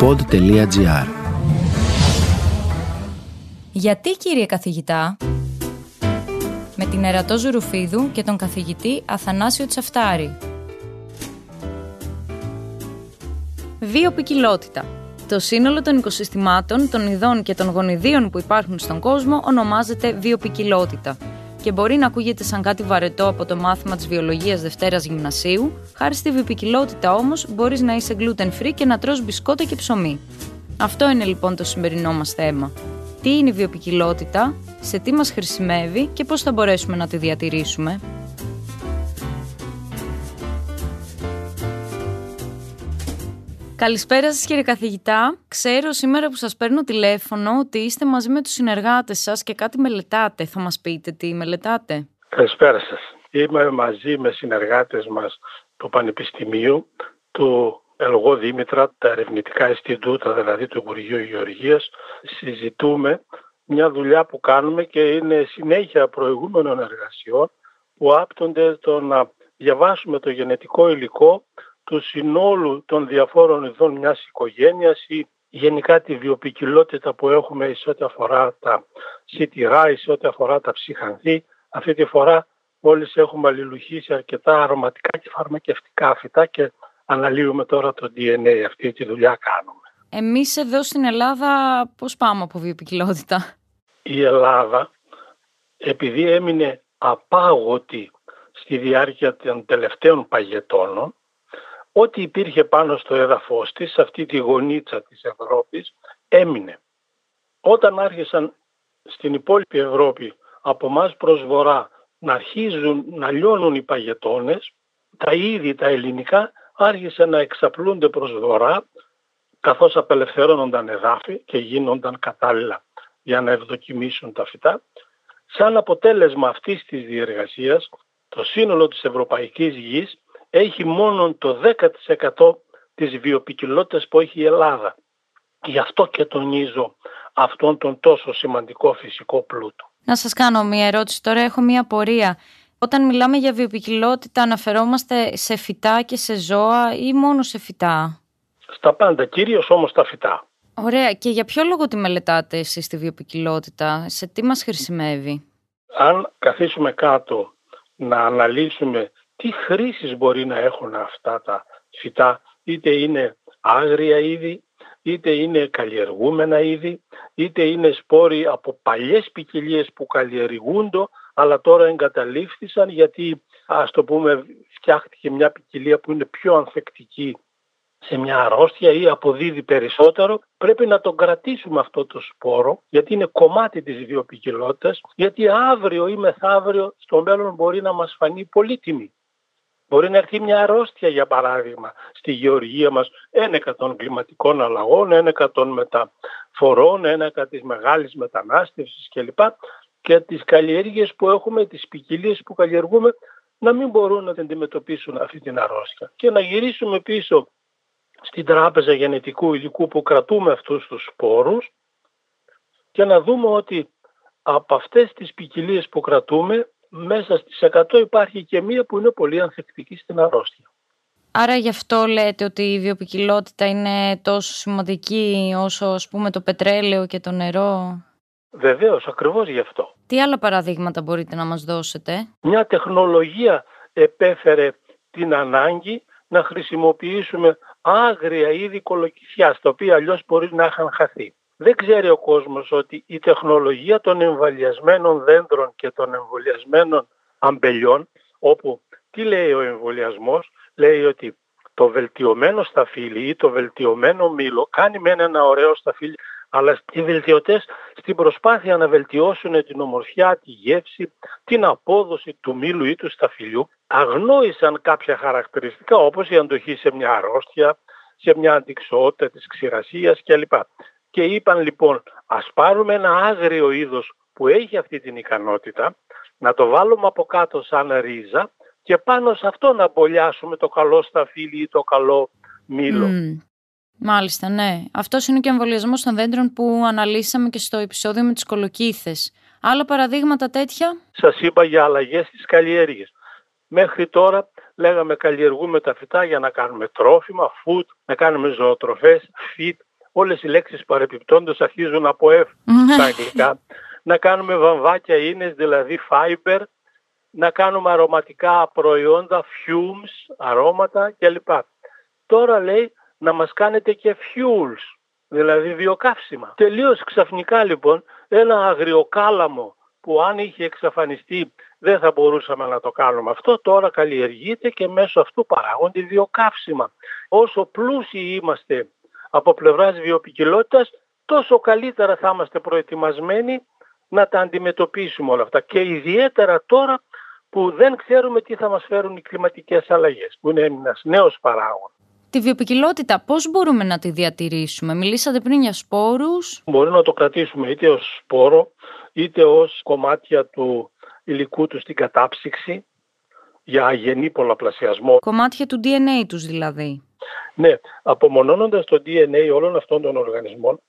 pod.gr Γιατί κύριε καθηγητά με την Ερατό Ζουρουφίδου και τον καθηγητή Αθανάσιο Τσαφτάρη. Βιοπικιλότητα. Το σύνολο των οικοσυστημάτων, των ειδών και των γονιδίων που υπάρχουν στον κόσμο ονομάζεται βιοπικιλότητα και μπορεί να ακούγεται σαν κάτι βαρετό από το μάθημα της βιολογίας Δευτέρας Γυμνασίου, χάρη στη βιοπικιλότητα όμως μπορείς να είσαι gluten free και να τρως μπισκότα και ψωμί. Αυτό είναι λοιπόν το σημερινό μας θέμα. Τι είναι η βιοπικιλότητα, σε τι μας χρησιμεύει και πώς θα μπορέσουμε να τη διατηρήσουμε. Καλησπέρα σας κύριε καθηγητά. Ξέρω σήμερα που σας παίρνω τηλέφωνο ότι είστε μαζί με τους συνεργάτες σας και κάτι μελετάτε. Θα μας πείτε τι μελετάτε. Καλησπέρα σας. Είμαι μαζί με συνεργάτες μας του Πανεπιστημίου, του Ελγό Δήμητρα, τα ερευνητικά Ινστιτούτα, δηλαδή του Υπουργείου Γεωργίας. Συζητούμε μια δουλειά που κάνουμε και είναι συνέχεια προηγούμενων εργασιών που άπτονται το να διαβάσουμε το γενετικό υλικό του συνόλου των διαφόρων ειδών μιας οικογένειας ή γενικά τη βιοπικιλότητα που έχουμε σε ό,τι αφορά τα σιτηρά ή σε ό,τι αφορά τα ψυχανθή. Αυτή τη φορά μόλις έχουμε αλληλουχήσει αρκετά αρωματικά και φαρμακευτικά φυτά και αναλύουμε τώρα το DNA. Αυτή τη δουλειά κάνουμε. Εμείς εδώ στην Ελλάδα πώς πάμε από βιοπικιλότητα; Η Ελλάδα επειδή έμεινε απάγωτη στη διάρκεια των τελευταίων παγετώνων ό,τι υπήρχε πάνω στο έδαφος της, σε αυτή τη γωνίτσα της Ευρώπης, έμεινε. Όταν άρχισαν στην υπόλοιπη Ευρώπη από εμά προς βορρά να αρχίζουν να λιώνουν οι παγετώνες, τα είδη τα ελληνικά άρχισαν να εξαπλούνται προς βορρά καθώς απελευθερώνονταν εδάφη και γίνονταν κατάλληλα για να ευδοκιμήσουν τα φυτά. Σαν αποτέλεσμα αυτής της διεργασίας, το σύνολο της ευρωπαϊκής γης έχει μόνο το 10% της βιοπικιλότητας που έχει η Ελλάδα. Γι' αυτό και τονίζω αυτόν τον τόσο σημαντικό φυσικό πλούτο. Να σας κάνω μία ερώτηση τώρα, έχω μία πορεία. Όταν μιλάμε για βιοπικιλότητα αναφερόμαστε σε φυτά και σε ζώα ή μόνο σε φυτά; Στα πάντα, κυρίως όμως τα φυτά. Ωραία. Και για ποιο λόγο τη μελετάτε εσείς τη βιοπικιλότητα, σε τι μας χρησιμεύει; Αν καθίσουμε κάτω να αναλύσουμε τι χρήσεις μπορεί να έχουν αυτά τα φυτά, είτε είναι άγρια είδη, είτε είναι καλλιεργούμενα είδη, είτε είναι σπόροι από παλιές ποικιλίε που καλλιεργούνται, αλλά τώρα εγκαταλείφθησαν γιατί ας το πούμε φτιάχτηκε μια ποικιλία που είναι πιο ανθεκτική σε μια αρρώστια ή αποδίδει περισσότερο, πρέπει να τον κρατήσουμε αυτό το σπόρο, γιατί είναι κομμάτι της βιοπικιλότητας, γιατί αύριο ή μεθαύριο στο μέλλον μπορεί να μας φανεί πολύτιμη. Μπορεί να έρθει μια αρρώστια, για παράδειγμα, στη γεωργία μας, ένεκα των κλιματικών αλλαγών, ένεκα των μεταφορών, ένεκα της μεγάλης μετανάστευσης κλπ. Και τις καλλιέργειες που έχουμε, τις ποικιλίες που καλλιεργούμε, να μην μπορούν να αντιμετωπίσουν αυτή την αρρώστια. Και να γυρίσουμε πίσω στην τράπεζα γενετικού υλικού που κρατούμε αυτούς τους σπόρους και να δούμε ότι από αυτές τις ποικιλίες που κρατούμε μέσα στις 100 υπάρχει και μία που είναι πολύ ανθεκτική στην αρρώστια. Άρα γι' αυτό λέτε ότι η βιοπικιλότητα είναι τόσο σημαντική όσο ας πούμε το πετρέλαιο και το νερό; Βεβαίως, ακριβώς γι' αυτό. Τι άλλα παραδείγματα μπορείτε να μας δώσετε; Μια τεχνολογία επέφερε την ανάγκη να χρησιμοποιήσουμε άγρια είδη κολοκυθιάς, τα οποία αλλιώς μπορεί να είχαν χαθεί. Δεν ξέρει ο κόσμος ότι η τεχνολογία των εμβολιασμένων δέντρων και των εμβολιασμένων αμπελιών, όπου τι λέει ο εμβολιασμός, λέει ότι το βελτιωμένο σταφύλι ή το βελτιωμένο μήλο κάνει με ένα ωραίο σταφύλι, αλλά οι βελτιωτές στην προσπάθεια να βελτιώσουν την ομορφιά, τη γεύση, την απόδοση του μήλου ή του σταφυλιού, αγνόησαν κάποια χαρακτηριστικά όπως η αντοχή σε μια αρρώστια, σε μια αντικσότητα της ξηρασίας κλπ. Και είπαν λοιπόν ας πάρουμε ένα άγριο είδος που έχει αυτή την ικανότητα, να το βάλουμε από κάτω σαν ρίζα και πάνω σε αυτό να μπολιάσουμε το καλό σταφύλι ή το καλό μήλο. Μάλιστα, ναι. Αυτός είναι και ο εμβολιασμός των δέντρων που αναλύσαμε και στο επεισόδιο με τις κολοκύθες. Άλλα παραδείγματα τέτοια; Σας είπα για αλλαγές στις καλλιέργειες. Μέχρι τώρα λέγαμε καλλιεργούμε τα φυτά για να κάνουμε τρόφιμα, food, να κάνουμε ζωοτροφές, feed, όλες οι λέξεις παρεπιπτόντως αρχίζουν από F στα αγγλικά. να κάνουμε βαμβάκια ίνες, δηλαδή fiber, να κάνουμε αρωματικά προϊόντα, fumes, αρώματα κλπ. Τώρα λέει να μας κάνετε και fuels, δηλαδή βιοκαύσιμα. Τελείως ξαφνικά λοιπόν ένα αγριοκάλαμο που αν είχε εξαφανιστεί δεν θα μπορούσαμε να το κάνουμε αυτό, τώρα καλλιεργείται και μέσω αυτού παράγονται βιοκαύσιμα. Όσο πλούσιοι είμαστε από πλευράς βιοπικιλότητας, τόσο καλύτερα θα είμαστε προετοιμασμένοι να τα αντιμετωπίσουμε όλα αυτά. Και ιδιαίτερα τώρα που δεν ξέρουμε τι θα μας φέρουν οι κλιματικές αλλαγές, που είναι ένας νέος παράγων. Τη βιοπικιλότητα πώς μπορούμε να τη διατηρήσουμε; Μιλήσατε πριν για σπόρους. Μπορούμε να το κρατήσουμε είτε ως σπόρο, είτε ως κομμάτια του υλικού τους στην κατάψυξη για αγενή πολλαπλασιασμό. Κομμάτια του DNA τους δηλαδή. Ναι, απομονώνοντας το DNA όλων αυτών των οργανισμών,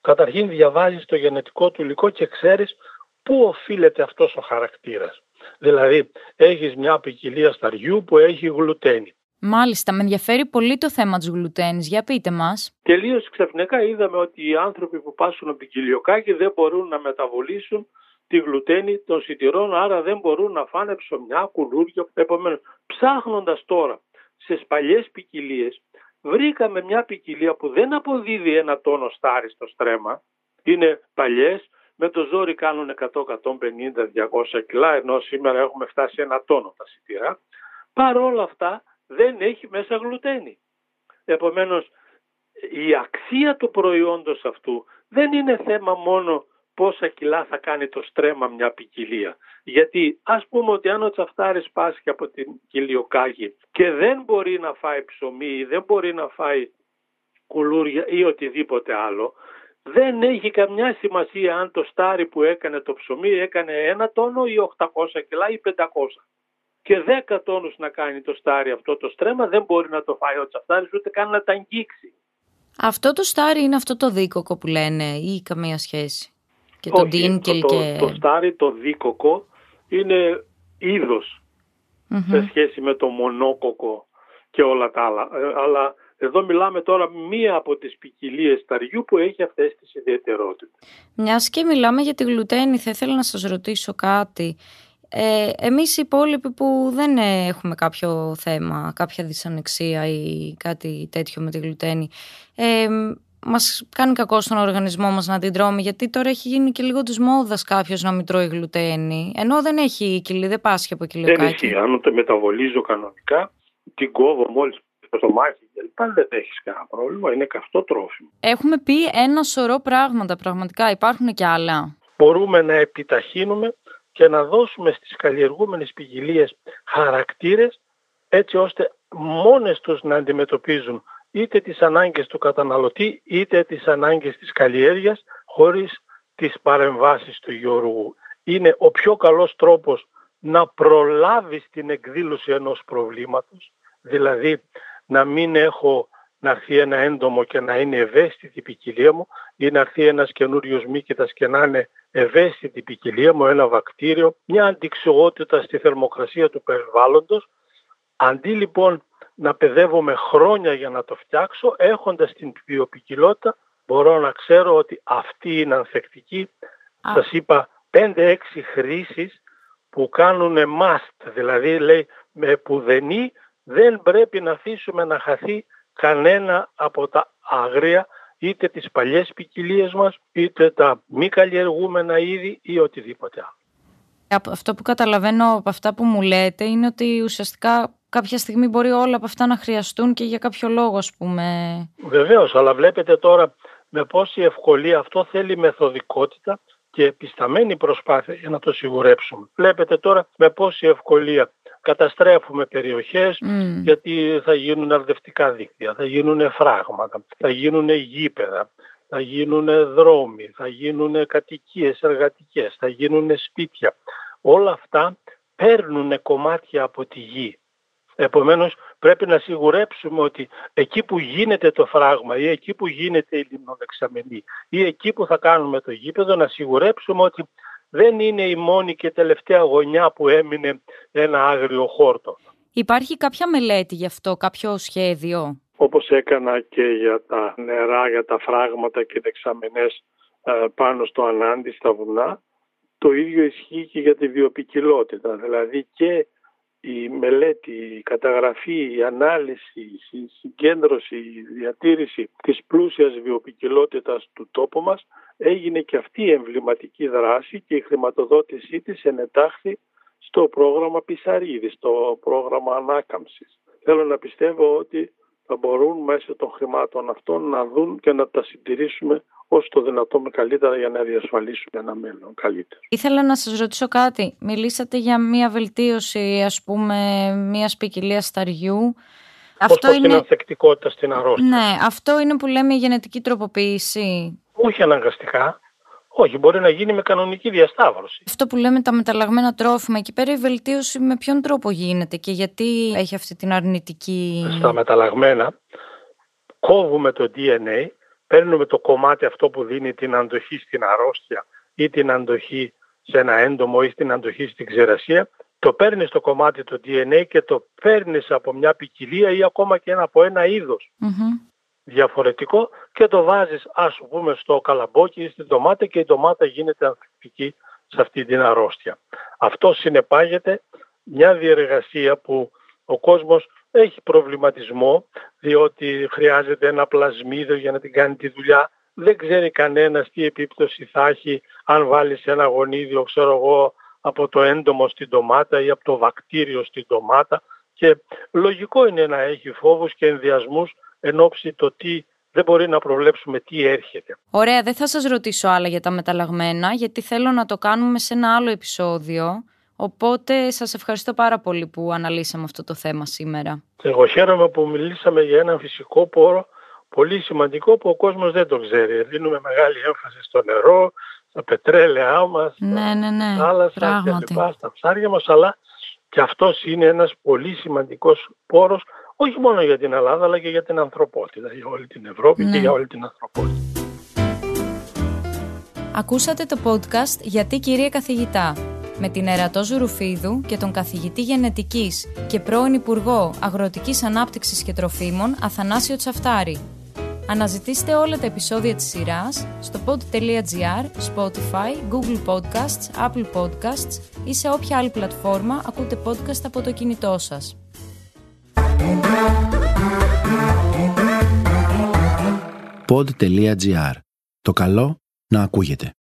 καταρχήν διαβάζεις το γενετικό του υλικό και ξέρεις πού οφείλεται αυτός ο χαρακτήρας. Δηλαδή, έχεις μια ποικιλία σταριού που έχει γλουτένη. Μάλιστα, με ενδιαφέρει πολύ το θέμα της γλουτένης. Για πείτε μας. Τελείως ξαφνικά είδαμε ότι οι άνθρωποι που πάσουν ποικιλιοκάκι δεν μπορούν να μεταβολήσουν τη γλουτένη των σιτηρών, άρα δεν μπορούν να φάνε ψωμιά, κουλούρια. Επομένως, ψάχνοντας τώρα σε παλιές ποικιλίες, βρήκαμε μια ποικιλία που δεν αποδίδει ένα τόνο στάρι στο στρέμμα. Είναι παλιές, με το ζόρι κάνουν 100, 150, 200 κιλά, ενώ σήμερα έχουμε φτάσει ένα τόνο τα σιτηρά. Παρ' όλα αυτά δεν έχει μέσα γλουτένη. Επομένως, η αξία του προϊόντος αυτού δεν είναι θέμα μόνο πόσα κιλά θα κάνει το στρέμμα μια ποικιλία. Γιατί ας πούμε ότι αν ο τσαφτάρης πάσχει από την κοιλιοκάγη και δεν μπορεί να φάει ψωμί ή δεν μπορεί να φάει κουλούρια ή οτιδήποτε άλλο, δεν έχει καμιά σημασία αν το στάρι που έκανε το ψωμί έκανε ένα τόνο ή 800 κιλά ή 500. Και 10 τόνους να κάνει το στάρι αυτό το στρέμμα δεν μπορεί να το φάει ο τσαφτάρης ούτε καν να τα αγγίξει. Αυτό το στάρι είναι αυτό το δίκοκο που λένε ή καμία σχέση; Και το ντίνκελ το, και... το, στάρι, το δίκοκο είναι σε σχέση με το μονόκοκο και όλα τα άλλα. Ε, αλλά εδώ μιλάμε τώρα μία από τις ποικιλίε σταριού που έχει αυτές τις ιδιαιτερότητες. Μιας και μιλάμε για τη γλουτένη, θα ήθελα να σας ρωτήσω κάτι. Ε, εμείς οι υπόλοιποι που δεν έχουμε κάποιο θέμα, κάποια δυσανεξία ή κάτι τέτοιο με τη γλουτένη, ε, μας κάνει κακό στον οργανισμό μας να την τρώμε, γιατί τώρα έχει γίνει και λίγο της μόδας κάποιος να μην τρώει γλουτένη. Ενώ δεν έχει κοιλί, δεν πάσχει από κοιλιοκάκι. Δεν έχει. Αν το μεταβολίζω κανονικά, την κόβω μόλις στο μάχη κλπ. Δεν έχεις κανένα πρόβλημα. Είναι καυτό τρόφιμο. Έχουμε πει ένα σωρό πράγματα πραγματικά. Υπάρχουν και άλλα. Μπορούμε να επιταχύνουμε και να δώσουμε στις καλλιεργούμενες ποικιλίες χαρακτήρες έτσι ώστε μόνες τους να αντιμετωπίζουν είτε τις ανάγκες του καταναλωτή είτε τις ανάγκες της καλλιέργειας χωρίς τις παρεμβάσεις του γεωργού. Είναι ο πιο καλός τρόπος να προλάβεις την εκδήλωση ενός προβλήματος, δηλαδή να μην έχω να έρθει ένα έντομο και να είναι ευαίσθητη η ποικιλία μου ή να έρθει ένας καινούριος μύκητας και να είναι ευαίσθητη η ποικιλία μου, ένα βακτήριο, μια αντικσιότητα στη θερμοκρασία του περιβάλλοντος. Αντί λοιπόν να παιδεύομαι χρόνια για να το φτιάξω, έχοντας την βιοπικιλότητα μπορώ να ξέρω ότι αυτή είναι ανθεκτική. Α. Σας είπα 5-6 χρήσεις που κάνουν must, δηλαδή λέει με πουδενή δεν πρέπει να αφήσουμε να χαθεί κανένα από τα αγρία είτε τις παλιές ποικιλίες μας, είτε τα μη καλλιεργούμενα είδη ή οτιδήποτε άλλο. Αυτό που καταλαβαίνω από αυτά που μου λέτε είναι ότι ουσιαστικά κάποια στιγμή μπορεί όλα από αυτά να χρειαστούν και για κάποιο λόγο, ας πούμε. Βεβαίως, αλλά βλέπετε τώρα με πόση ευκολία αυτό θέλει μεθοδικότητα και επισταμένη προσπάθεια για να το σιγουρέψουμε. Βλέπετε τώρα με πόση ευκολία καταστρέφουμε περιοχές γιατί θα γίνουν αρδευτικά δίκτυα, θα γίνουν φράγματα, θα γίνουν γήπεδα, θα γίνουν δρόμοι, θα γίνουν κατοικίες εργατικές, θα γίνουν σπίτια. Όλα αυτά παίρνουν κομμάτια από τη γη. Επομένως πρέπει να σιγουρέψουμε ότι εκεί που γίνεται το φράγμα ή εκεί που γίνεται η λιμνοδεξαμενή ή εκεί που θα κάνουμε το γήπεδο να σιγουρέψουμε ότι δεν είναι η μόνη και τελευταία γωνιά που έμεινε ένα άγριο χόρτο. Υπάρχει κάποια μελέτη γι' αυτό, κάποιο σχέδιο; όπως έκανα και για τα νερά, για τα φράγματα και δεξαμενές ε, πάνω στο ανάντι στα βουνά, το ίδιο ισχύει και για τη βιοπικιλότητα. Δηλαδή και η μελέτη, η καταγραφή, η ανάλυση, η συγκέντρωση, η διατήρηση της πλούσιας βιοπικιλότητας του τόπου μας έγινε και αυτή η εμβληματική δράση και η χρηματοδότησή της ενετάχθη στο πρόγραμμα Πισαρίδης, στο πρόγραμμα ανάκαμψης. Θέλω να πιστεύω ότι θα μπορούν μέσω των χρημάτων αυτών να δουν και να τα συντηρήσουμε όσο το δυνατόν καλύτερα για να διασφαλίσουμε ένα μέλλον καλύτερο. Ήθελα να σας ρωτήσω κάτι. Μιλήσατε για μια βελτίωση ας πούμε μιας ποικιλία σταριού. Αυτό είναι... την ανθεκτικότητα στην αρρώστια. Ναι, αυτό είναι που λέμε γενετική τροποποίηση. Όχι αναγκαστικά. Όχι, μπορεί να γίνει με κανονική διασταύρωση. Αυτό που λέμε τα μεταλλαγμένα τρόφιμα, εκεί πέρα η βελτίωση με ποιον τρόπο γίνεται και γιατί έχει αυτή την αρνητική. Στα μεταλλαγμένα κόβουμε το DNA, παίρνουμε το κομμάτι αυτό που δίνει την αντοχή στην αρρώστια ή την αντοχή σε ένα έντομο ή την αντοχή στην ξερασία, το παίρνεις το κομμάτι το DNA και το παίρνεις από μια ποικιλία ή ακόμα και ένα, από ένα διαφορετικό και το βάζεις ας πούμε στο καλαμπόκι ή στην ντομάτα και η ντομάτα γίνεται ανθεκτική σε αυτή την αρρώστια. Αυτό συνεπάγεται μια διεργασία που ο κόσμος έχει προβληματισμό διότι χρειάζεται ένα πλασμίδιο για να την κάνει τη δουλειά. Δεν ξέρει κανένας τι επίπτωση θα έχει αν βάλεις ένα γονίδιο ξέρω εγώ από το έντομο στην ντομάτα ή από το βακτήριο στην ντομάτα και λογικό είναι να έχει φόβους και ενδιασμούς εν ώψη το τι δεν μπορεί να προβλέψουμε τι έρχεται. Ωραία, δεν θα σας ρωτήσω άλλα για τα μεταλλαγμένα, γιατί θέλω να το κάνουμε σε ένα άλλο επεισόδιο. Οπότε σας ευχαριστώ πάρα πολύ που αναλύσαμε αυτό το θέμα σήμερα. Εγώ χαίρομαι που μιλήσαμε για ένα φυσικό πόρο πολύ σημαντικό που ο κόσμος δεν το ξέρει. Δίνουμε μεγάλη έμφαση στο νερό, στα πετρέλαιά μας, ναι, ναι, ναι. στα θάλασσα και λοιπά, στα ψάρια μας, αλλά και αυτός είναι ένας πολύ σημαντικός πόρος όχι μόνο για την Ελλάδα αλλά και για την ανθρωπότητα, για όλη την Ευρώπη και ναι. για όλη την ανθρωπότητα. Ακούσατε το podcast «Γιατί κυρία καθηγητά» με την Ερατό Ζουρουφίδου και τον καθηγητή γενετικής και πρώην Υπουργό Αγροτικής Ανάπτυξης και Τροφίμων Αθανάσιο Τσαφτάρη. Αναζητήστε όλα τα επεισόδια της σειράς στο pod.gr, Spotify, Google Podcasts, Apple Podcasts ή σε όποια άλλη πλατφόρμα ακούτε podcast από το κινητό σας. Pod.gr. Το καλό να ακούγεται.